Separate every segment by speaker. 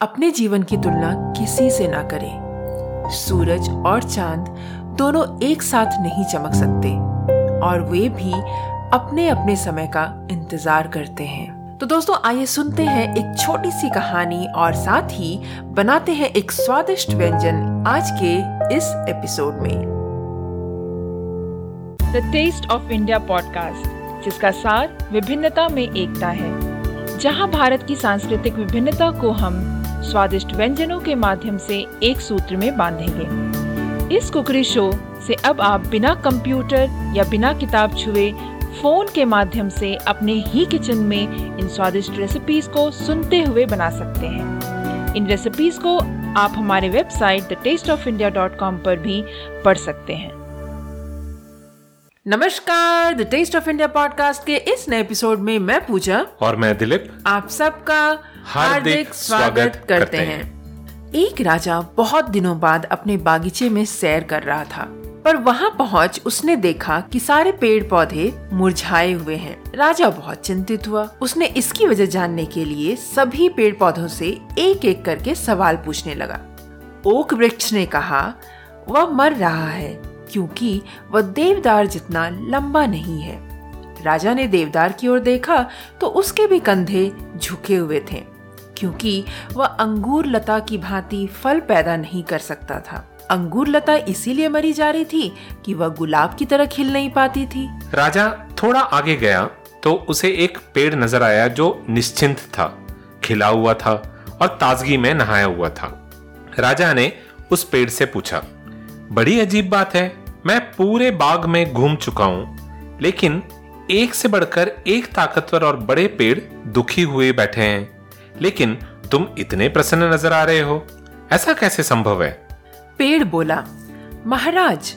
Speaker 1: अपने जीवन की तुलना किसी से ना करें। सूरज और चाँद दोनों एक साथ नहीं चमक सकते, और वे भी अपने अपने समय का इंतज़ार करते हैं। तो दोस्तों, आइए सुनते हैं एक छोटी सी कहानी और साथ ही बनाते हैं एक स्वादिष्ट व्यंजन आज के इस एपिसोड में।
Speaker 2: The taste of India podcast जिसका सार विभिन्नता में एकता है, जहाँ भारत की सांस्कृतिक विभिन्नता को हम स्वादिष्ट व्यंजनों के माध्यम से एक सूत्र में बांधेंगे। इस कुकरी शो से अब आप बिना कंप्यूटर या बिना किताब छुए फ़ोन के माध्यम से अपने ही किचन में इन स्वादिष्ट रेसिपीज़ को सुनते हुए बना सकते हैं। इन रेसिपीज़ को आप हमारे website the taste of India dot com पर भी पढ़ सकते हैं।
Speaker 1: नमस्कार the taste of India podcast के इस नए एपिसोड में मैं पूजा
Speaker 3: और मैं दिलीप।
Speaker 1: आप सबका हार्दिक स्वागत करते हैं। एक राजा बहुत दिनों बाद अपने बागीचे में सैर कर रहा था पर वहाँ पहुँच उसने देखा कि सारे पेड़ पौधे मुरझाए हुए हैं। राजा बहुत चिंतित हुआ। उसने इसकी वजह जानने के लिए सभी पेड़ पौधों से एक एक करके सवाल पूछने लगा। ओक वृक्ष ने कहा वह मर रहा है क्योंकि वह देवदार जितना लंबा नहीं है। राजा ने देवदार की ओर देखा तो उसके भी कंधे झुके हुए थे। क्योंकि वह अंगूर लता की भांति फल पैदा नहीं कर सकता था। अंगूर लता इसीलिए मरी जा रही थी कि वह गुलाब की तरह खिल नहीं पाती थी।
Speaker 3: राजा थोड़ा आगे गया तो उसे एक पेड़ नज़र आया जो निश्चिंत था, खिला हुआ था और ताजगी में नहाया हुआ था। राजा ने उस पेड़ से पूछा, बड़ी अजीब बात है, मैं पूरे बाग में घूम चुका हूँ, लेकिन एक से बढ़कर एक ताकतवर और बड़े पेड़ दुखी हुए बैठे हैं। लेकिन तुम इतने प्रसन्न नज़र आ रहे हो। ऐसा कैसे संभव है?
Speaker 1: पेड़ बोला, महाराज,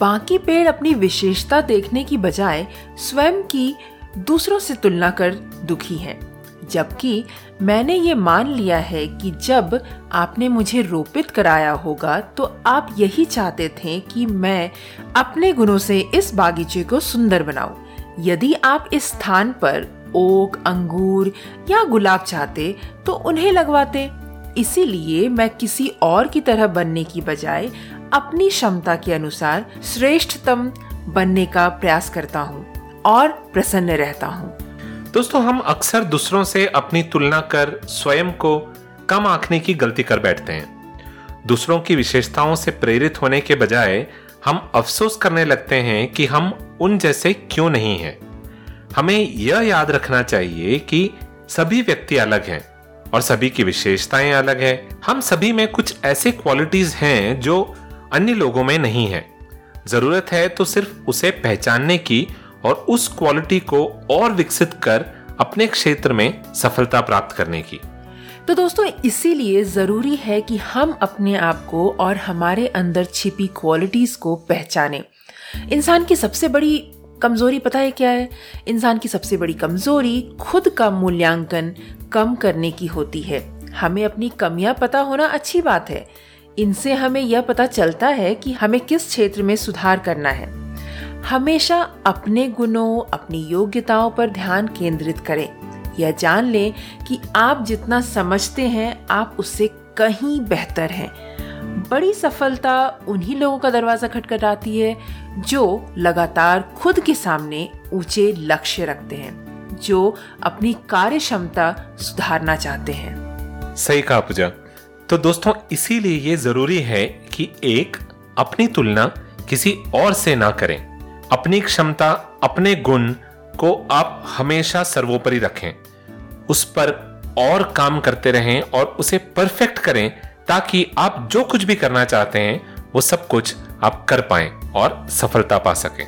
Speaker 1: बाकी पेड़ अपनी विशेषता देखने की बजाय स्वयं की दूसरों से तुलना कर दुखी हैं। जबकि मैंने ये मान लिया है कि जब आपने मुझे रोपित कराया होगा तो आप यही चाहते थे कि मैं अपने गुणों से इस बागीचे को सुंदर बनाऊँ। यदि आप इस स्थान पर ओक, अंगूर या गुलाब चाहते तो उन्हें लगवाते। इसीलिए मैं किसी और की तरह बनने की बजाय अपनी क्षमता के अनुसार श्रेष्ठतम बनने का प्रयास करता हूँ और प्रसन्न रहता हूँ।
Speaker 3: दोस्तों, हम अक्सर दूसरों से अपनी तुलना कर स्वयं को कम आंकने की गलती कर बैठते हैं। दूसरों की विशेषताओं से प्रेरित होने के बजाय हम अफसोस करने लगते हैं कि हम उन जैसे क्यों नहीं हैं। हमें यह याद रखना चाहिए कि सभी व्यक्ति अलग हैं और सभी की विशेषताएँ अलग है। हम सभी में कुछ ऐसे क्वालिटीज हैं जो अन्य लोगों में नहीं है। ज़रूरत है तो सिर्फ़ उसे पहचानने की और उस क्वालिटी को और विकसित कर अपने क्षेत्र में सफलता प्राप्त करने की।
Speaker 1: तो दोस्तों, इसीलिए ज़रूरी है कि हम अपने आप को और हमारे अंदर छिपी क्वालिटीज को पहचानें। इंसान की सबसे बड़ी कमज़ोरी पता है क्या है? इंसान की सबसे बड़ी कमज़ोरी खुद का मूल्यांकन कम करने की होती है। हमें अपनी कमियाँ पता होना अच्छी बात है। इनसे हमें यह पता चलता है कि हमें किस क्षेत्र में सुधार करना है। हमेशा अपने गुणों, अपनी योग्यताओं पर ध्यान केंद्रित करें। यह जान लें कि आप जितना समझते हैं, आप उससे कहीं बेहतर हैं। बड़ी सफलता उन्हीं लोगों का दरवाज़ा खटखटाती है, जो लगातार खुद के सामने ऊँचे लक्ष्य रखते हैं, जो अपनी कार्य क्षमता सुधारना चाहते हैं।
Speaker 3: सही कहा पूजा। तो दोस्तों, इसीलिए ये ज़रूरी है कि एक, अपनी तुलना किसी और से ना करें। अपनी क्षमता, अपने गुण को आप हमेशा सर्वोपरि रखें। उस पर और काम करते रहें और उसे परफेक्ट करें ताकि आप जो कुछ भी करना चाहते हैं वो सब कुछ आप कर पाए और सफलता पा सकें।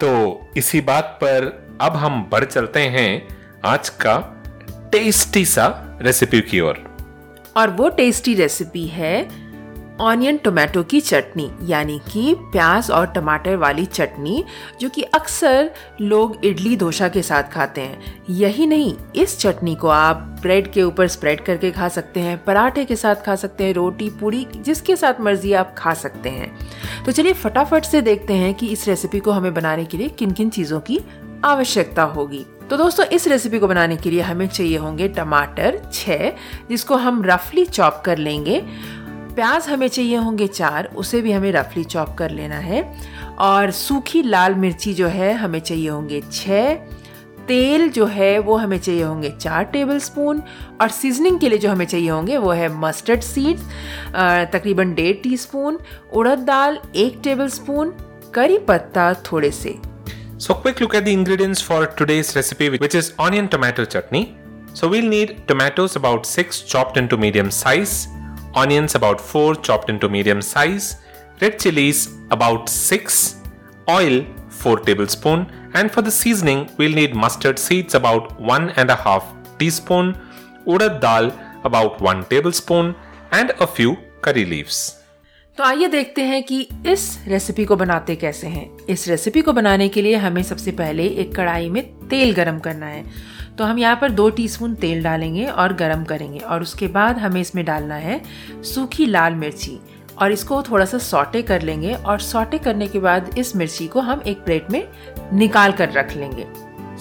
Speaker 3: तो इसी बात पर अब हम बढ़ चलते हैं आज का टेस्टी सा रेसिपी की ओर।
Speaker 1: और, और वो टेस्टी रेसिपी है ऑनियन टोमेटो की चटनी, यानी कि प्याज और टमाटर वाली चटनी, जो कि अक्सर लोग इडली डोसा के साथ खाते हैं। यही नहीं, इस चटनी को आप ब्रेड के ऊपर स्प्रेड करके खा सकते हैं, पराठे के साथ खा सकते हैं, रोटी, पूरी, जिसके साथ मर्ज़ी आप खा सकते हैं। तो चलिए फटाफट से देखते हैं कि इस रेसिपी को हमें बनाने के लिए किन किन चीज़ों की आवश्यकता होगी। तो दोस्तों, इस रेसिपी को बनाने के लिए हमें चाहिए होंगे टमाटर छः जिसको हम रफली चॉप कर लेंगे। प्याज हमें चाहिए होंगे चार उसे भी हमें रफली चॉप कर लेना है। और सूखी लाल मिर्ची जो है हमें चाहिए होंगे छः तेल जो है वो हमें चाहिए होंगे चार टेबल स्पून और सीजनिंग के लिए जो हमें चाहिए होंगे वो है मस्टर्ड सीड्स तकरीबन डेढ़ टी स्पून उड़द दाल एक टेबल स्पून करी पत्ता थोड़े से।
Speaker 3: So quick look at the ingredients for today's recipe which is onion tomato chutney. So we'll need tomatoes about 6 chopped into medium size, onions about 4 chopped into medium size, red chilies about 6, oil 4 tablespoon and for the seasoning we'll need mustard seeds about 1 and a half teaspoon, urad dal about 1 tablespoon and a few curry leaves.
Speaker 1: तो आइए देखते हैं कि इस recipe को बनाते कैसे हैं इस रेसिपी को बनाने के लिए हमें सबसे पहले एक कढ़ाई में तेल गरम करना है तो हम यहाँ पर दो टीस्पून तेल डालेंगे और गरम करेंगे और उसके बाद हमें इसमें डालना है सूखी लाल मिर्ची और इसको थोड़ा सा सॉटे कर लेंगे और सॉटे करने के बाद इस मिर्ची को हम एक प्लेट में निकाल कर रख लेंगे।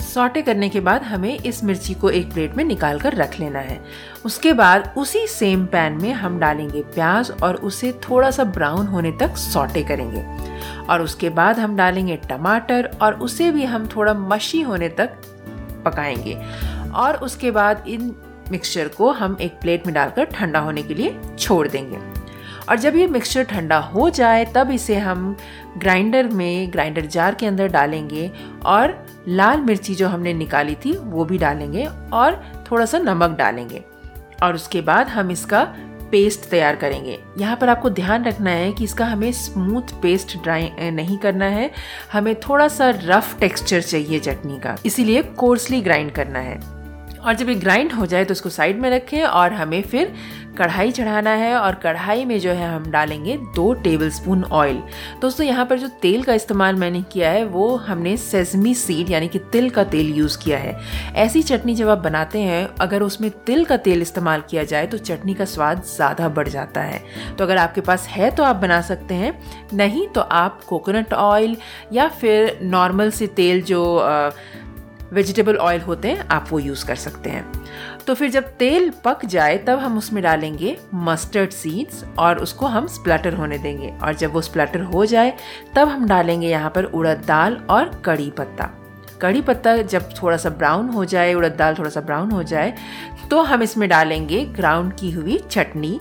Speaker 1: सॉटे करने के बाद हमें इस मिर्ची को एक प्लेट में निकाल कर रख लेना है। उसके बाद उसी सेम पैन में हम डालेंगे प्याज और उसे थोड़ा सा ब्राउन होने तक सॉटे करेंगे। और उसके बाद हम डालेंगे टमाटर और उसे भी हम थोड़ा मशी होने तक पकाएँगे। और उसके बाद इन मिक्सचर को हम एक प्लेट में डालकर ठंडा होने के लिए छोड़ देंगे। और जब ये मिक्सचर ठंडा हो जाए, तब इसे हम ग्राइंडर में ग्राइंडर जार के अंदर डालेंगे और लाल मिर्ची जो हमने निकाली थी, वो भी डालेंगे और थोड़ा सा नमक डालेंगे। और उसके बाद हम इसका पेस्ट तैयार करेंगे। यहाँ पर आपको ध्यान रखना है कि इसका हमें स्मूथ पेस्ट ड्राई नहीं करना है। हमें थोड़ा सा रफ टेक्सचर चाहिए चटनी का। इसीलिए कोर्सली ग्राइंड करना है। और जब ये ग्राइंड हो जाए तो उसको साइड में रखें और हमें फिर कढ़ाई चढ़ाना है और कढ़ाई में जो है हम डालेंगे दो टेबल स्पून ऑयल दोस्तों, यहाँ पर जो तेल का इस्तेमाल मैंने किया है, वो हमने सेजमी सीड यानी कि तिल का तेल यूज़ किया है। ऐसी चटनी जब आप बनाते हैं, अगर उसमें तिल का तेल इस्तेमाल किया जाए तो चटनी का स्वाद ज़्यादा बढ़ जाता है। तो अगर आपके पास है तो आप बना सकते हैं। नहीं तो आप कोकोनट ऑयल या फिर नॉर्मल से तेल जो वेजिटेबल ऑयल होते हैं, आप वो यूज़ कर सकते हैं। तो फिर जब तेल पक जाए, तब हम उसमें डालेंगे मस्टर्ड सीड्स और उसको हम स्प्लटर होने देंगे। और जब वो स्प्लटर हो जाए, तब हम डालेंगे यहाँ पर उड़द दाल और कड़ी पत्ता। कड़ी पत्ता जब थोड़ा सा ब्राउन हो जाए, उड़द दाल थोड़ा सा ब्राउन हो जाए तो हम इसमें डालेंगे ग्राउंड की हुई चटनी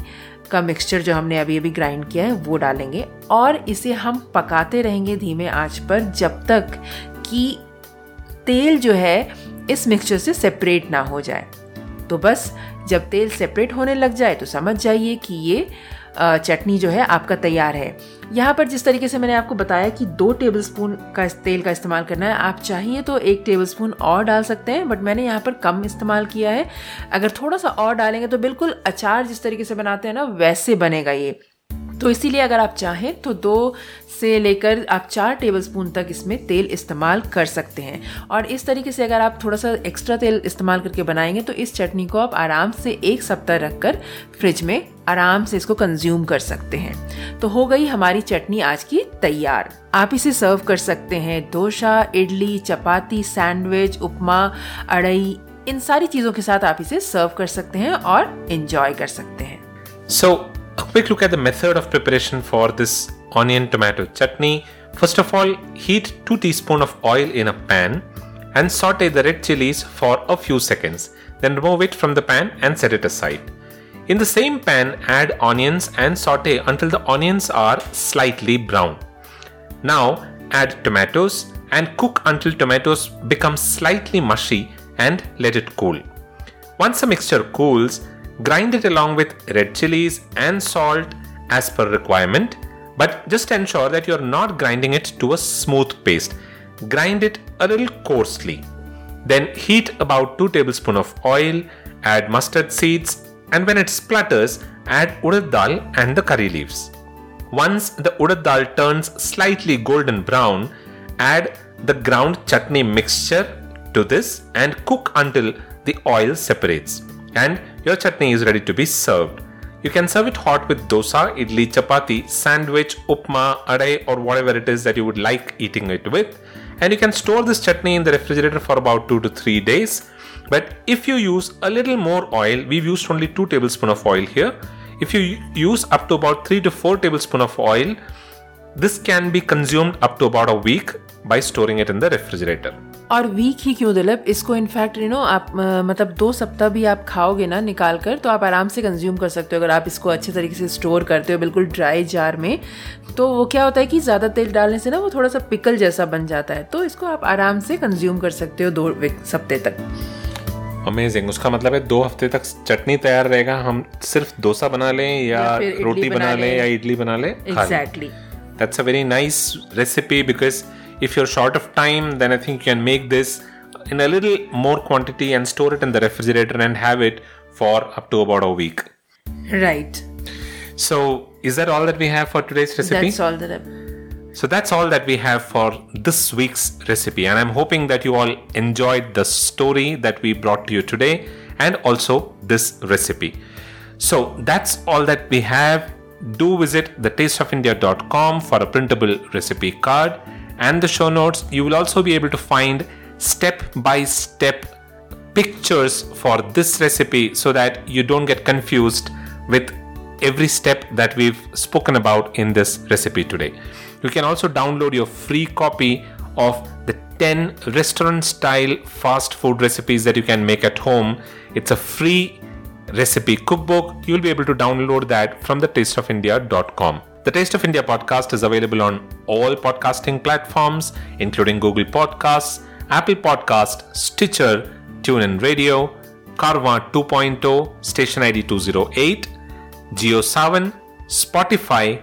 Speaker 1: का मिक्सचर जो हमने अभी अभी ग्राइंड किया है, वो डालेंगे। और इसे हम पकाते रहेंगे धीमे आँच पर जब तक कि तेल जो है, इस मिक्सचर से सेपरेट ना हो जाए। तो बस, जब तेल सेपरेट होने लग जाए तो समझ जाइए कि ये चटनी जो है, आपका तैयार है। यहाँ पर जिस तरीके से मैंने आपको बताया कि दो टेबलस्पून का तेल का इस्तेमाल करना है, आप चाहिए तो एक टेबलस्पून और डाल सकते हैं बट मैंने यहाँ पर कम इस्तेमाल किया है। अगर थोड़ा सा और डालेंगे तो बिल्कुल अचार जिस तरीके से बनाते हैं ना, वैसे बनेगा ये। तो इसीलिए अगर आप चाहें तो दो से लेकर आप चार टेबलस्पून तक इसमें तेल इस्तेमाल कर सकते हैं। और इस तरीके से अगर आप थोड़ा सा एक्स्ट्रा तेल इस्तेमाल करके बनाएँगे तो इस चटनी को आप आराम से एक सप्ताह रखकर फ्रिज में आराम से इसको कंज्यूम कर सकते हैं। तो हो गई हमारी चटनी आज की तैयार। आप इसे सर्व कर सकते हैं। डोसा इडली चपाती सैंडविच उपमा अड़ई इन सारी चीज़ों के साथ आप इसे सर्व कर सकते हैं और इन्जॉय कर सकते हैं।
Speaker 3: So so, a quick look at the method of preparation for this onion tomato chutney. First of all, heat 2 teaspoon of oil in a pan and saute the red chilies for a few seconds. Then remove it from the pan and set it aside. In the same pan, add onions and saute until the onions are slightly brown. Now, add tomatoes and cook until tomatoes become slightly mushy and let it cool. Once the mixture cools, Grind it along with red chilies and salt as per requirement, but just ensure that you're not grinding it to a smooth paste. Grind it a little coarsely. Then heat about 2 tablespoons of oil, add mustard seeds, and when it splutters, add urad dal and the curry leaves. Once the urad dal turns slightly golden brown, add the ground chutney mixture to this and cook until the oil separates and your chutney is ready to be served. You can serve it hot with dosa, idli, chapati, sandwich, upma, adai, or whatever it is that you would like eating it with. and you can store this chutney in the refrigerator for about 2 to 3 days. But if you use a little more oil, we've used only 2 tablespoons of oil here. If you use up to about 3 to 4 tablespoons of oil, this can be consumed up to about a week by storing it in the refrigerator.
Speaker 1: और week ही क्यों दिलप इसको in fact you know आप अ, मतलब दो सप्ताह भी आप खाओगे ना निकाल कर तो आप आराम से कंज्यूम कर सकते हो। अगर आप इसको अच्छे तरीके से स्टोर करते हो बिल्कुल ड्राई जार में तो वो क्या होता है कि ज़्यादा तेल डालने से ना वो थोड़ा सा पिकल जैसा बन जाता है। तो इसको आप आराम से कंज्यूम कर सकते हो दो सप्ताह तक।
Speaker 3: अमेजिंग उसका मतलब है दो हफ़्ते तक चटनी तैयार रहेगा। हम सिर्फ़ डोसा बना लें या,
Speaker 1: या
Speaker 3: रोटी बना लें। या इडली बना लें
Speaker 1: exactly
Speaker 3: That's a very nice recipe because If you're short of time, then I think you can make this in a little more quantity and store it in the refrigerator and have it for up to about a week.
Speaker 1: Right.
Speaker 3: So, is that all that we have for today's recipe?
Speaker 1: That's all that
Speaker 3: so that's all that we have for this week's recipe, and I'm hoping that you all enjoyed the story that we brought to you today and also this recipe. So that's all that we have. Do visit thetasteofindia.com for a printable recipe card and the show notes. You will also be able to find step by step pictures for this recipe so that you don't get confused with every step that we've spoken about in this recipe today. You can also download your free copy of the 10 restaurant style fast food recipes that you can make at home. It's a free recipe cookbook. You'll be able to download that from the tasteofindia.com. The Taste of India podcast is available on all podcasting platforms, including Google Podcasts, Apple Podcast, Stitcher, TuneIn Radio, Carva 2.0, Station ID 208, GeoSavan, Spotify,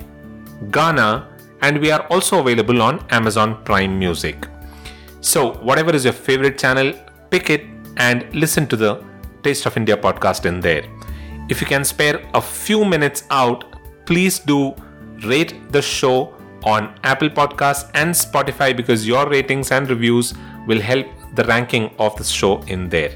Speaker 3: Ghana, and we are also available on Amazon Prime Music. So, whatever is your favorite channel, pick it and listen to the Taste of India podcast in there. If you can spare a few minutes out, please do rate the show on Apple Podcasts and Spotify because your ratings and reviews will help the ranking of the show in there.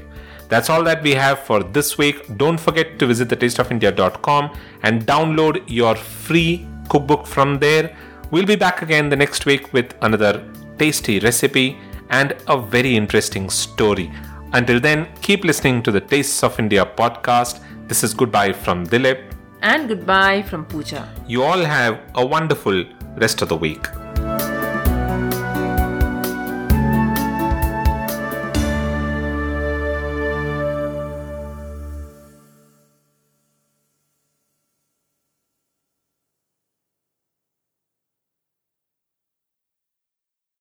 Speaker 3: That's all that we have for this week. Don't forget to visit thetasteofindia.com and download your free cookbook from there. We'll be back again the next week with another tasty recipe and a very interesting story. Until then, keep listening to the Tastes of India podcast. This is goodbye from Dilip
Speaker 1: and goodbye from Pooja.
Speaker 3: You all have a wonderful rest of the week.